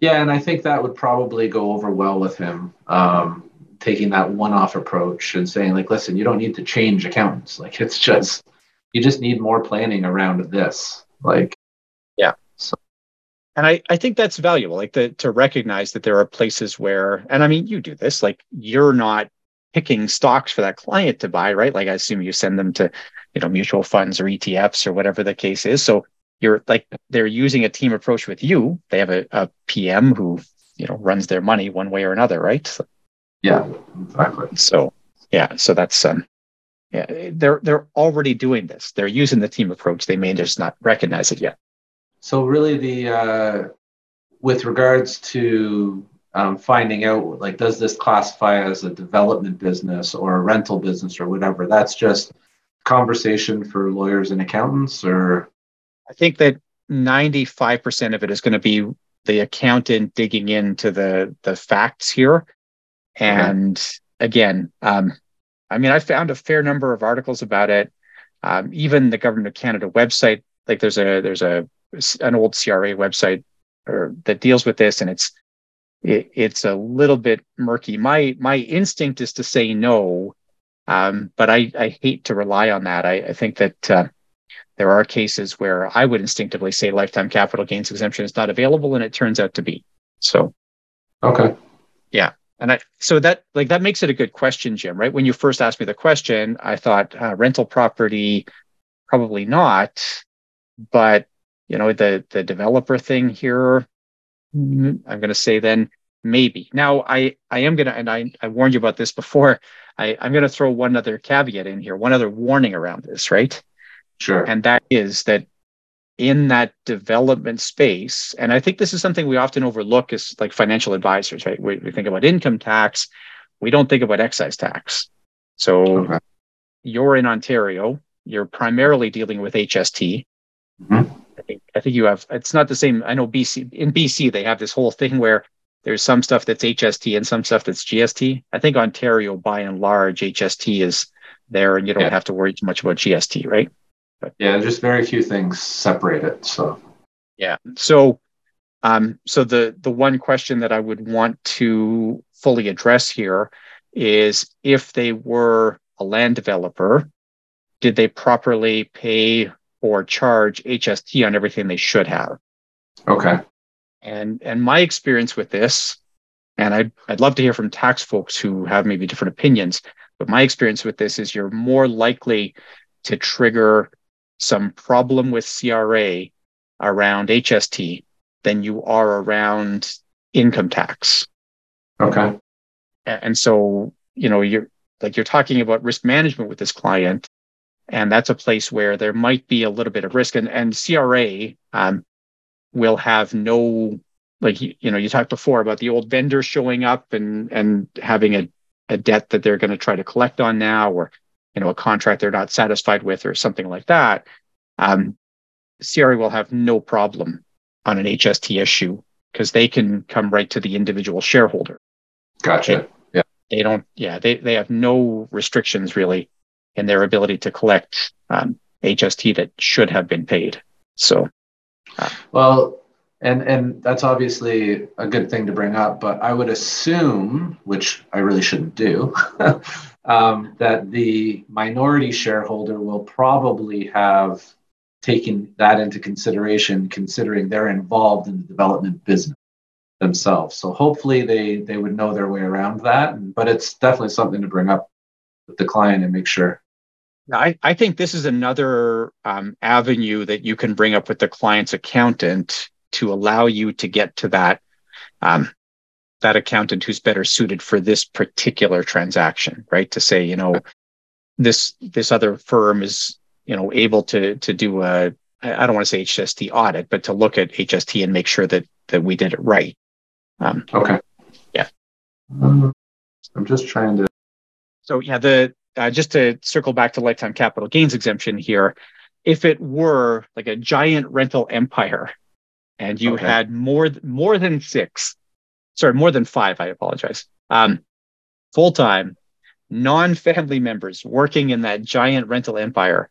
Speaker 2: yeah and i think that would probably go over well with him. Um taking that one-off approach and saying like listen you don't need to change accountants. Like it's just you just need more planning around this like.
Speaker 4: Yeah. So. And I, I think that's valuable like the, to recognize that there are places where and i mean you do this like you're not picking stocks for that client to buy right? Like i assume you send them to you know mutual funds or etfs or whatever the case is. So you're like they're using a team approach with you. They have a, a pm who you know runs their money one way or another right? So
Speaker 2: yeah, exactly.
Speaker 4: So yeah, so that's um yeah, they're they're already doing this. They're using the team approach. They may just not recognize it yet.
Speaker 2: So really, the uh, with regards to um, finding out like does this classify as a development business or a rental business or whatever, that's just conversation for lawyers and accountants, or
Speaker 4: I think that 95% of it is going to be the accountant digging into the the facts here. And okay. again, um, I mean, I found a fair number of articles about it. Um, even the Government of Canada website, like there's a there's a an old CRA website or that deals with this, and it's it, it's a little bit murky. My my instinct is to say no, um, but I I hate to rely on that. I, I think that uh, there are cases where I would instinctively say lifetime capital gains exemption is not available, and it turns out to be. So,
Speaker 2: okay,
Speaker 4: yeah, and I so that like that makes it a good question, Jim. Right when you first asked me the question, I thought uh, rental property probably not, but you know the the developer thing here I'm going to say then maybe. Now I I am going to and I I warned you about this before. I I'm going to throw one other caveat in here, one other warning around this, right?
Speaker 2: Sure.
Speaker 4: And that is that in that development space, and I think this is something we often overlook as like financial advisors, right? We, we think about income tax, we don't think about excise tax. So okay. you're in Ontario, you're primarily dealing with HST. Mm-hmm. I think I think you have it's not the same. I know BC in BC they have this whole thing where there's some stuff that's HST and some stuff that's GST. I think Ontario by and large HST is there and you don't yeah. have to worry too much about GST, right?
Speaker 2: Yeah, just very few things separate it. So
Speaker 4: yeah. So um so the the one question that I would want to fully address here is if they were a land developer, did they properly pay or charge HST on everything they should have.
Speaker 2: Okay.
Speaker 4: And and my experience with this, and I'd I'd love to hear from tax folks who have maybe different opinions, but my experience with this is you're more likely to trigger some problem with CRA around HST than you are around income tax.
Speaker 2: Okay.
Speaker 4: And so, you know, you're like you're talking about risk management with this client and that's a place where there might be a little bit of risk and, and cra um, will have no like you, know you talked before about the old vendor showing up and and having a, a debt that they're going to try to collect on now or you know a contract they're not satisfied with or something like that um, cra will have no problem on an hst issue because they can come right to the individual shareholder.
Speaker 2: Gotcha.
Speaker 4: They, yeah. they don't yeah they, they have no restrictions really in their ability to collect um, HST that should have been paid. So,
Speaker 2: uh, well, and and that's obviously a good thing to bring up, but I would assume, which I really shouldn't do, um, that the minority shareholder will probably have taken that into consideration, considering they're involved in the development business themselves. So hopefully they they would know their way around that. But it's definitely something to bring up with the client and make sure
Speaker 4: I, I think this is another um, avenue that you can bring up with the client's accountant to allow you to get to that um, that accountant who's better suited for this particular transaction, right? To say, you know, this this other firm is you know able to to do a I don't want to say HST audit, but to look at HST and make sure that that we did it right.
Speaker 2: Um, okay.
Speaker 4: Yeah.
Speaker 2: I'm just trying to.
Speaker 4: So yeah, the uh, just to circle back to lifetime capital gains exemption here, if it were like a giant rental empire and you okay. had more more than six, sorry, more than five, I apologize, um, full time, non family members working in that giant rental empire,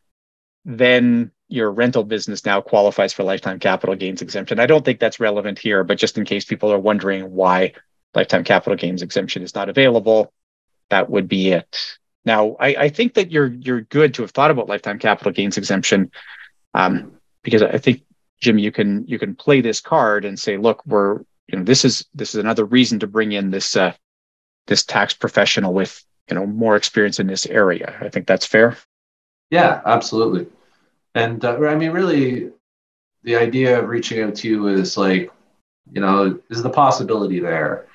Speaker 4: then your rental business now qualifies for lifetime capital gains exemption. I don't think that's relevant here, but just in case people are wondering why lifetime capital gains exemption is not available, that would be it. Now, I, I, think that you're you're good to have thought about lifetime capital gains exemption, um, because I think Jim, you can you can play this card and say, look, we're you know this is this is another reason to bring in this uh, this tax professional with you know more experience in this area. I think that's fair.
Speaker 2: Yeah, absolutely. And uh, I mean, really, the idea of reaching out to you is like, you know, is the possibility there?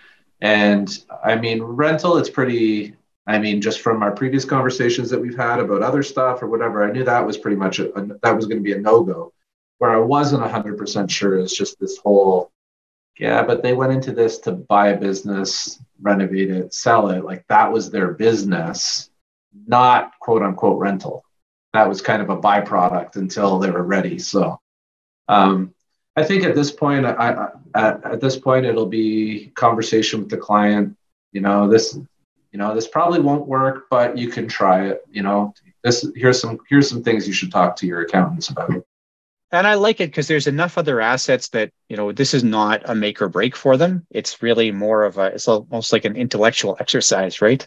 Speaker 2: And I mean, rental, it's pretty I mean, just from our previous conversations that we've had about other stuff or whatever, I knew that was pretty much a, that was going to be a no go. Where I wasn't 100% sure is just this whole, yeah, but they went into this to buy a business, renovate it, sell it. Like that was their business, not quote unquote rental. That was kind of a byproduct until they were ready. So Um, I think at this point, I, I, at, at this point, it'll be conversation with the client. You know, this, you know, this probably won't work, but you can try it. You know, this here's some here's some things you should talk to your accountants about.
Speaker 4: And I like it because there's enough other assets that you know this is not a make or break for them. It's really more of a it's almost like an intellectual exercise, right?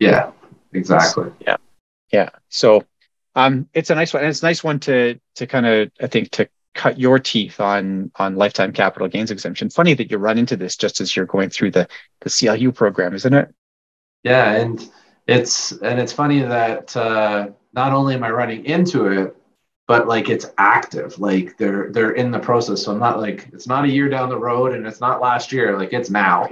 Speaker 2: Yeah, exactly.
Speaker 4: Yeah, yeah. So, um, it's a nice one, and it's a nice one to to kind of I think to cut your teeth on on lifetime capital gains exemption. Funny that you run into this just as you're going through the the CLU program, isn't it?
Speaker 2: Yeah, and it's and it's funny that uh, not only am I running into it, but like it's active. Like they're they're in the process. So I'm not like it's not a year down the road, and it's not last year. Like it's now.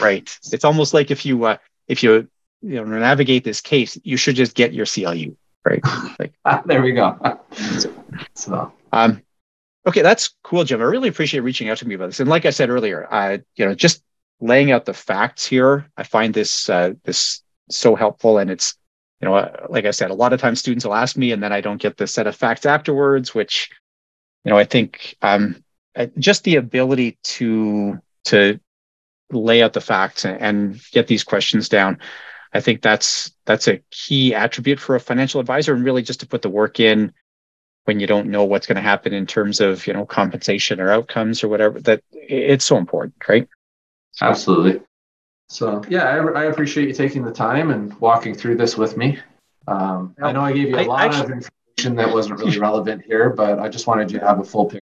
Speaker 4: Right. It's almost like if you uh, if you you know navigate this case, you should just get your CLU. Right.
Speaker 2: Like there we go. so
Speaker 4: um Okay, that's cool, Jim. I really appreciate reaching out to me about this. And like I said earlier, I you know just laying out the facts here, I find this uh, this so helpful. And it's you know like I said, a lot of times students will ask me, and then I don't get the set of facts afterwards, which you know I think um, just the ability to to lay out the facts and get these questions down. I think that's that's a key attribute for a financial advisor, and really just to put the work in when you don't know what's going to happen in terms of you know compensation or outcomes or whatever that it's so important right
Speaker 2: absolutely so yeah I, I appreciate you taking the time and walking through this with me um, i know i gave you a lot actually, of information that wasn't really relevant here but i just wanted you to have a full picture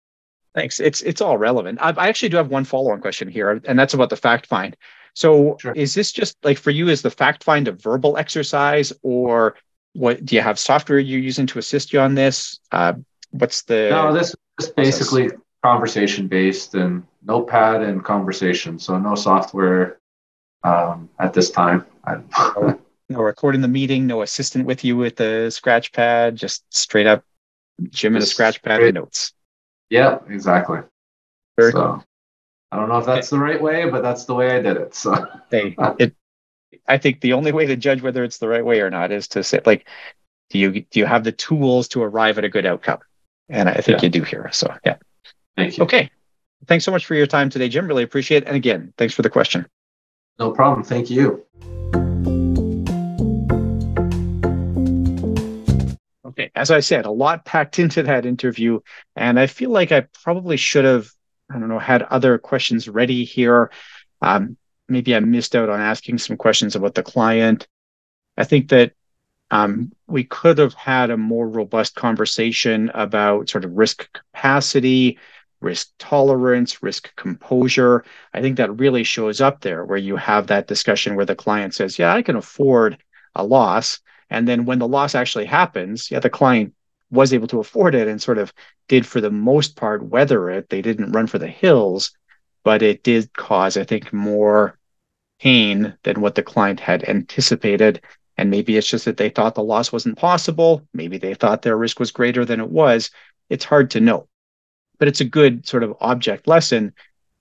Speaker 4: thanks it's it's all relevant i, I actually do have one follow-on question here and that's about the fact find so sure. is this just like for you is the fact find a verbal exercise or what do you have software you're using to assist you on this? Uh, what's the
Speaker 2: no? This is basically conversation based and Notepad and conversation. So no software um, at this time.
Speaker 4: no, no recording the meeting. No assistant with you with the scratch pad. Just straight up Jim and a scratch pad and notes.
Speaker 2: Yeah, exactly. Very so, cool. I don't know if that's the right way, but that's the way I did it. So
Speaker 4: hey, it I think the only way to judge whether it's the right way or not is to say, like, do you do you have the tools to arrive at a good outcome? And I think yeah. you do here. So yeah.
Speaker 2: Thank you.
Speaker 4: Okay. Thanks so much for your time today, Jim. Really appreciate it. And again, thanks for the question.
Speaker 2: No problem. Thank you.
Speaker 4: Okay. As I said, a lot packed into that interview. And I feel like I probably should have, I don't know, had other questions ready here. Um, maybe I missed out on asking some questions about the client. I think that um, we could have had a more robust conversation about sort of risk capacity, risk tolerance, risk composure. I think that really shows up there where you have that discussion where the client says, Yeah, I can afford a loss. And then when the loss actually happens, yeah, the client was able to afford it and sort of did for the most part weather it. They didn't run for the hills, but it did cause, I think, more pain than what the client had anticipated. And maybe it's just that they thought the loss wasn't possible. Maybe they thought their risk was greater than it was. It's hard to know. But it's a good sort of object lesson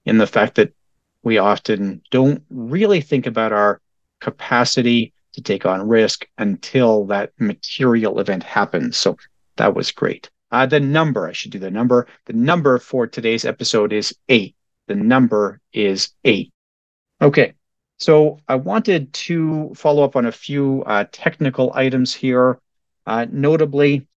Speaker 4: in the fact that we often don't really think about our capacity to take on risk until that material event happens. So that was great. Uh, the number, I should do the number. The number for today's episode is eight. The number is eight. Okay. So I wanted to follow up on a few uh, technical items here, uh, notably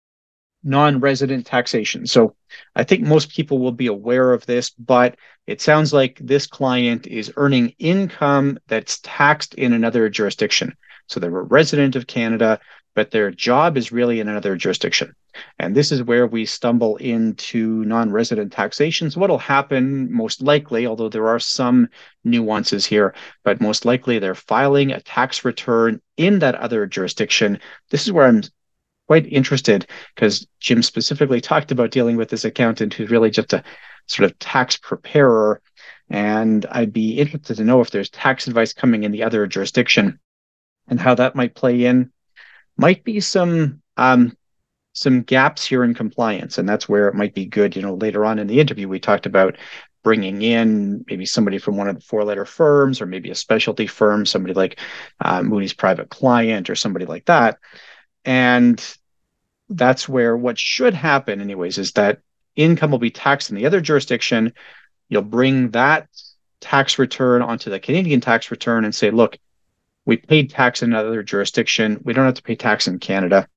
Speaker 4: non-resident taxation. So I think most people will be aware of this, but it sounds like this client is earning income that's taxed in another jurisdiction. So they're a resident of Canada, but their job is really in another jurisdiction. And this is where we stumble into non resident taxation. So, what will happen most likely, although there are some nuances here, but most likely they're filing a tax return in that other jurisdiction. This is where I'm quite interested because Jim specifically talked about dealing with this accountant who's really just a sort of tax preparer. And I'd be interested to know if there's tax advice coming in the other jurisdiction and how that might play in might be some um, some gaps here in compliance, and that's where it might be good. You know, later on in the interview, we talked about bringing in maybe somebody from one of the four-letter firms, or maybe a specialty firm, somebody like uh, Moody's Private Client, or somebody like that, and that's where what should happen, anyways, is that income will be taxed in the other jurisdiction. You'll bring that tax return onto the Canadian tax return and say, look, we paid tax in another jurisdiction. We don't have to pay tax in Canada.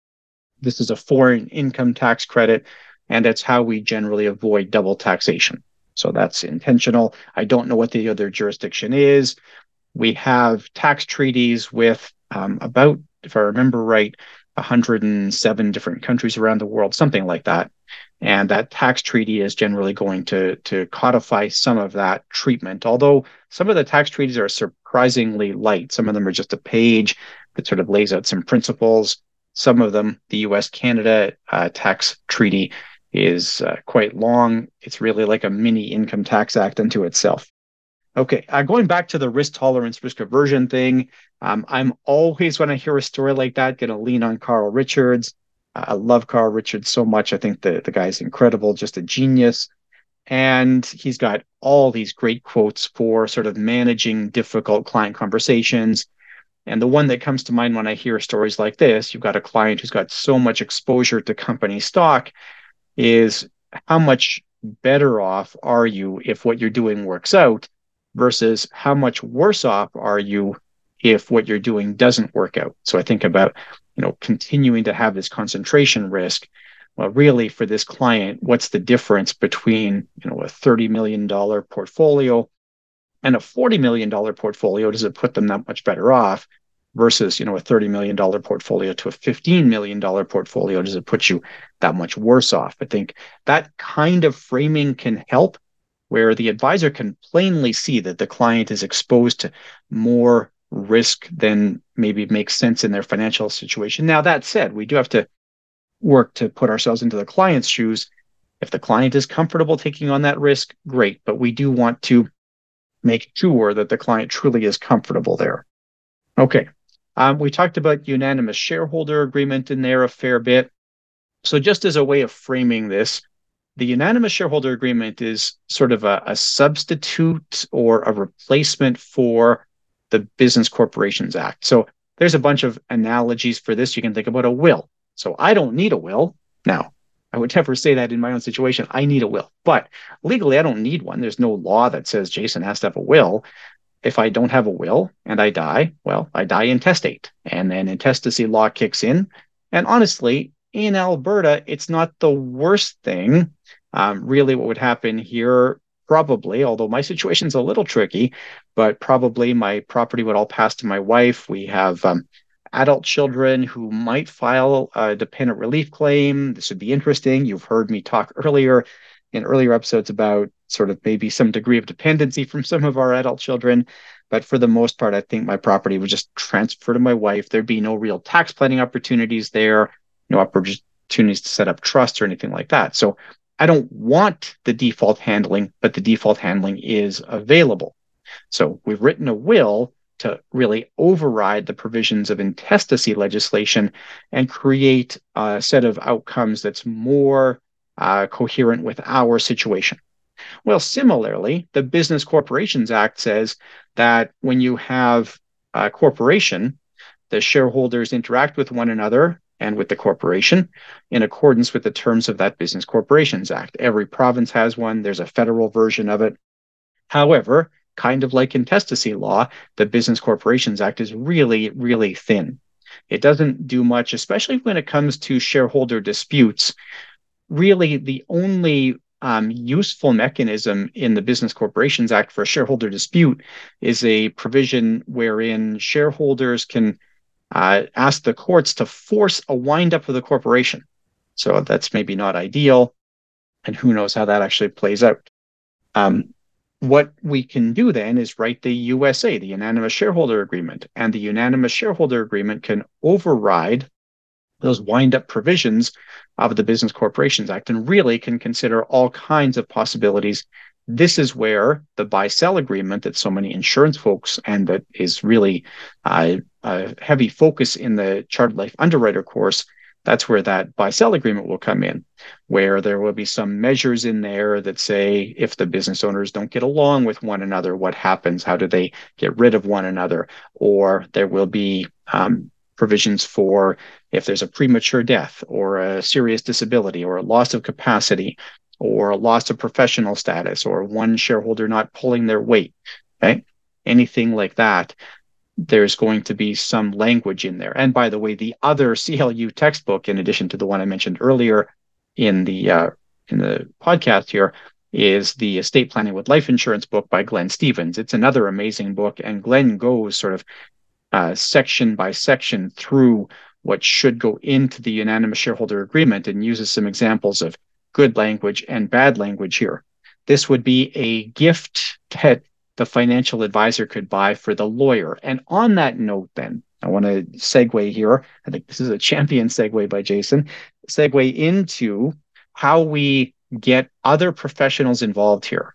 Speaker 4: This is a foreign income tax credit, and that's how we generally avoid double taxation. So that's intentional. I don't know what the other jurisdiction is. We have tax treaties with um, about, if I remember right, 107 different countries around the world, something like that. And that tax treaty is generally going to, to codify some of that treatment, although some of the tax treaties are surprisingly light. Some of them are just a page that sort of lays out some principles. Some of them, the US Canada uh, tax treaty, is uh, quite long. It's really like a mini income tax act unto itself. Okay, uh, going back to the risk tolerance, risk aversion thing, um, I'm always, when I hear a story like that, going to lean on Carl Richards. I love Carl Richards so much. I think the, the guy's incredible, just a genius. And he's got all these great quotes for sort of managing difficult client conversations. And the one that comes to mind when I hear stories like this, you've got a client who's got so much exposure to company stock, is how much better off are you if what you're doing works out versus how much worse off are you if what you're doing doesn't work out. So I think about, you know, continuing to have this concentration risk. Well, really for this client, what's the difference between, you know, a $30 million portfolio and a $40 million portfolio? Does it put them that much better off? versus you know a $30 million portfolio to a $15 million portfolio does it put you that much worse off i think that kind of framing can help where the advisor can plainly see that the client is exposed to more risk than maybe makes sense in their financial situation. Now, that said, we do have to work to put ourselves into the client's shoes. If the client is comfortable taking on that risk, great, but we do want to make sure that the client truly is comfortable there. Okay. Um, we talked about unanimous shareholder agreement in there a fair bit. So, just as a way of framing this, the unanimous shareholder agreement is sort of a, a substitute or a replacement for the Business Corporations Act. So there's a bunch of analogies for this. You can think about a will. So I don't need a will. Now, I would never say that in my own situation. I need a will, but legally, I don't need one. There's no law that says Jason has to have a will. If I don't have a will and I die, well, I die intestate. And then intestacy law kicks in. And honestly, in Alberta, it's not the worst thing um, really, what would happen here, probably, although my situation's a little tricky, but probably my property would all pass to my wife. We have um, adult children who might file a dependent relief claim. This would be interesting. You've heard me talk earlier in earlier episodes about sort of maybe some degree of dependency from some of our adult children. But for the most part, I think my property would just transfer to my wife. There'd be no real tax planning opportunities there, no opportunities to set up trust or anything like that. So I don't want the default handling, but the default handling is available. So we've written a will to really override the provisions of intestacy legislation and create a set of outcomes that's more uh, coherent with our situation. Well, similarly, the Business Corporations Act says that when you have a corporation, the shareholders interact with one another and with the corporation in accordance with the terms of that Business Corporations Act. Every province has one, there's a federal version of it. However, kind of like intestacy law, the Business Corporations Act is really, really thin. It doesn't do much, especially when it comes to shareholder disputes. Really, the only um, useful mechanism in the Business Corporations Act for a shareholder dispute is a provision wherein shareholders can uh, ask the courts to force a windup of the corporation. So that's maybe not ideal. And who knows how that actually plays out. Um, what we can do then is write the USA, the Unanimous Shareholder Agreement, and the Unanimous Shareholder Agreement can override those wind up provisions of the Business Corporations Act and really can consider all kinds of possibilities this is where the buy sell agreement that so many insurance folks and that is really uh, a heavy focus in the chartered life underwriter course that's where that buy sell agreement will come in where there will be some measures in there that say if the business owners don't get along with one another what happens? How do they get rid of one another? Or there will be um, provisions for if there's a premature death or a serious disability or a loss of capacity or loss of professional status or one shareholder not pulling their weight, okay? Anything like that, there's going to be some language in there. And by the way, the other CLU textbook, in addition to the one I mentioned earlier in the uh, in the podcast here, is the estate planning with life insurance book by Glenn Stevens. It's another amazing book, and Glenn goes sort of uh, section by section through what should go into the unanimous shareholder agreement and uses some examples of good language and bad language here. This would be a gift that the financial advisor could buy for the lawyer. And on that note, then, I want to segue here. I think this is a champion segue by Jason. Segue into how we get other professionals involved here.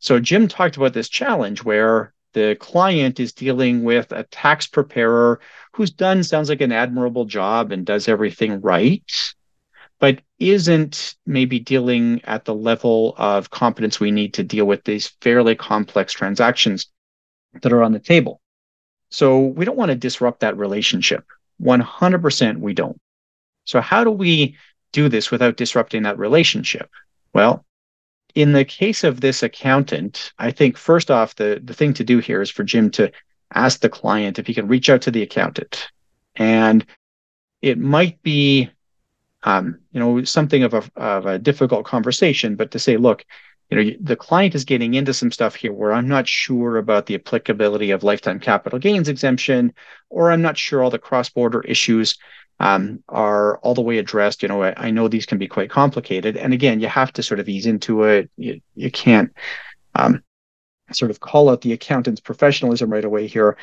Speaker 4: So, Jim talked about this challenge where the client is dealing with a tax preparer who's done sounds like an admirable job and does everything right but isn't maybe dealing at the level of competence we need to deal with these fairly complex transactions that are on the table. So we don't want to disrupt that relationship. 100% we don't. So, how do we do this without disrupting that relationship? Well, in the case of this accountant, I think first off, the, the thing to do here is for Jim to ask the client if he can reach out to the accountant. And it might be um, you know, something of a, of a difficult conversation, but to say, look, you know, the client is getting into some stuff here where I'm not sure about the applicability of lifetime capital gains exemption, or I'm not sure all the cross-border issues um, are all the way addressed. You know, I, I, know these can be quite complicated, and again, you have to sort of ease into it. You, you can't um, sort of call out the accountant's professionalism right away here,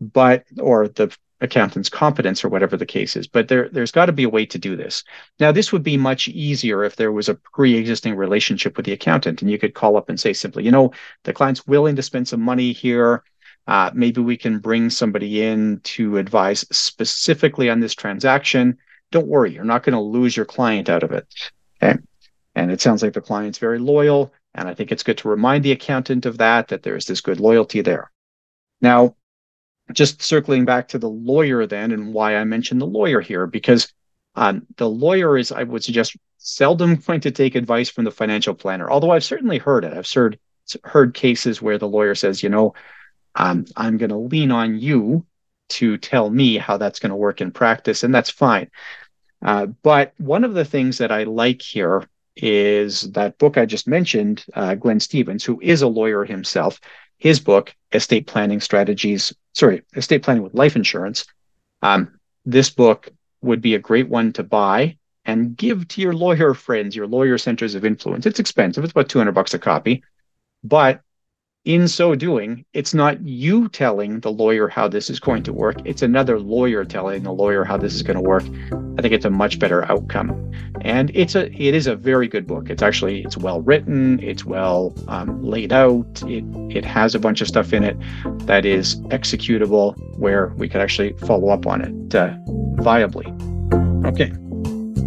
Speaker 4: but or the accountant's competence or whatever the case is but there there's got to be a way to do this. Now this would be much easier if there was a pre-existing relationship with the accountant and you could call up and say simply you know the client's willing to spend some money here. Uh, maybe we can bring somebody in to advise specifically on this transaction. Don't worry you're not going to lose your client out of it. Okay? And it sounds like the client's very loyal and i think it's good to remind the accountant of that that there's this good loyalty there. Now just circling back to the lawyer then and why I mentioned the lawyer here, because um, the lawyer is, I would suggest, seldom going to take advice from the financial planner. Although I've certainly heard it. I've heard heard cases where the lawyer says, you know, um, I'm going to lean on you to tell me how that's going to work in practice, and that's fine. Uh, but one of the things that I like here is that book I just mentioned, uh, Glenn Stevens, who is a lawyer himself, his book, Estate Planning Strategies, sorry, Estate Planning with Life Insurance. Um, this book would be a great one to buy and give to your lawyer friends, your lawyer centers of influence. It's expensive, it's about 200 bucks a copy, but in so doing, it's not you telling the lawyer how this is going to work. It's another lawyer telling the lawyer how this is going to work. I think it's a much better outcome, and it's a it is a very good book. It's actually it's well written. It's well um, laid out. It it has a bunch of stuff in it that is executable, where we could actually follow up on it uh, viably. Okay,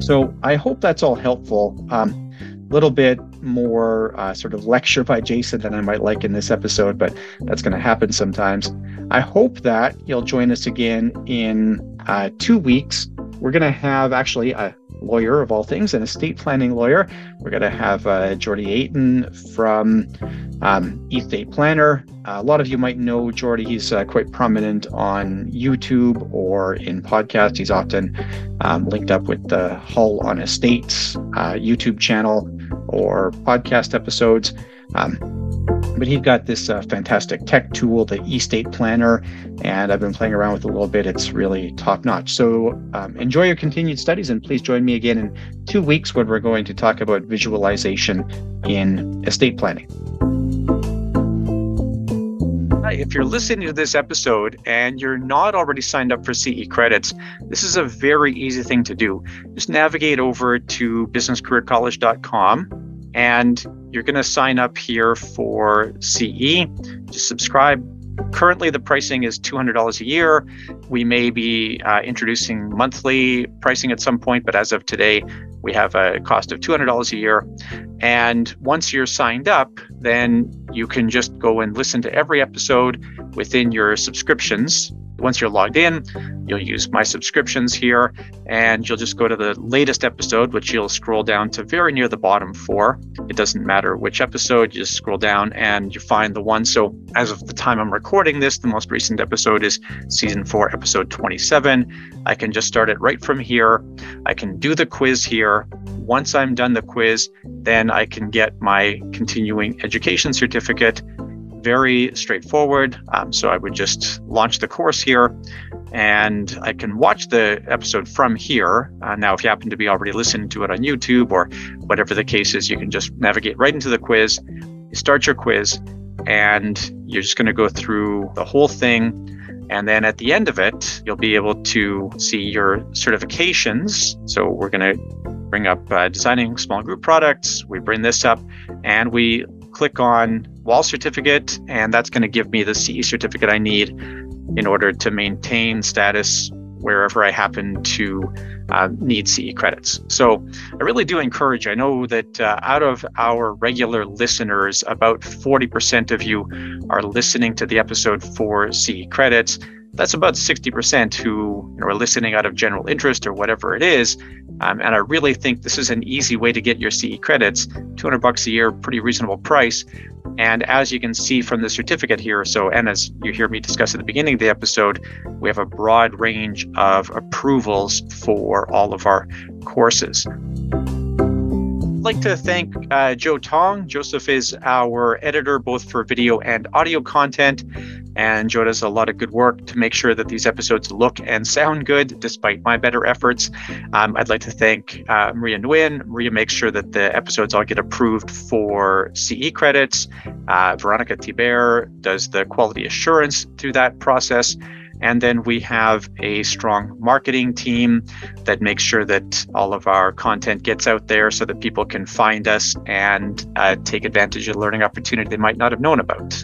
Speaker 4: so I hope that's all helpful. Um, little bit more uh, sort of lecture by Jason than I might like in this episode, but that's going to happen sometimes. I hope that you'll join us again in uh, two weeks. We're going to have actually a lawyer of all things, an estate planning lawyer. We're going to have uh, Jordy Atin from um, Estate Planner. A lot of you might know Jordy. He's uh, quite prominent on YouTube or in podcasts. He's often um, linked up with the Hull on Estates uh, YouTube channel or podcast episodes. Um, but he's got this uh, fantastic tech tool, the eState Planner, and I've been playing around with it a little bit. It's really top notch. So um, enjoy your continued studies, and please join me again in two weeks when we're going to talk about visualization in estate planning.
Speaker 1: If you're listening to this episode and you're not already signed up for CE credits, this is a very easy thing to do. Just navigate over to businesscareercollege.com and you're going to sign up here for CE. Just subscribe. Currently, the pricing is $200 a year. We may be uh, introducing monthly pricing at some point, but as of today, we have a cost of $200 a year. And once you're signed up, then you can just go and listen to every episode within your subscriptions
Speaker 4: once you're logged in, you'll use my subscriptions here and you'll just go to the latest episode, which you'll scroll down to very near the bottom for. It doesn't matter which episode, you just scroll down and you find the one. So, as of the time I'm recording this, the most recent episode is season four, episode 27. I can just start it right from here. I can do the quiz here. Once I'm done the quiz, then I can get my continuing education certificate very straightforward. Um, so I would just launch the course here and I can watch the episode from here. Uh, now, if you happen to be already listening to it on YouTube or whatever the case is, you can just navigate right into the quiz, you start your quiz, and you're just going to go through the whole thing. And then at the end of it, you'll be able to see your certifications. So we're going to bring up uh, designing small group products. We bring this up and we click on wall certificate, and that's going to give me the CE certificate I need in order to maintain status wherever I happen to uh, need CE credits. So I really do encourage, I know that uh, out of our regular listeners, about 40% of you are listening to the episode for CE credits. That's about 60% who you know, are listening out of general interest or whatever it is. Um, and I really think this is an easy way to get your CE credits. 200 bucks a year, pretty reasonable price. And as you can see from the certificate here, so and as you hear me discuss at the beginning of the episode, we have a broad range of approvals for all of our courses. Like to thank uh, Joe Tong. Joseph is our editor both for video and audio content. And Joe does a lot of good work to make sure that these episodes look and sound good, despite my better efforts. Um, I'd like to thank uh, Maria Nguyen. Maria makes sure that the episodes all get approved for CE credits. Uh, Veronica Tiber does the quality assurance through that process. And then we have a strong marketing team that makes sure that all of our content gets out there so that people can find us and uh, take advantage of learning opportunity they might not have known about.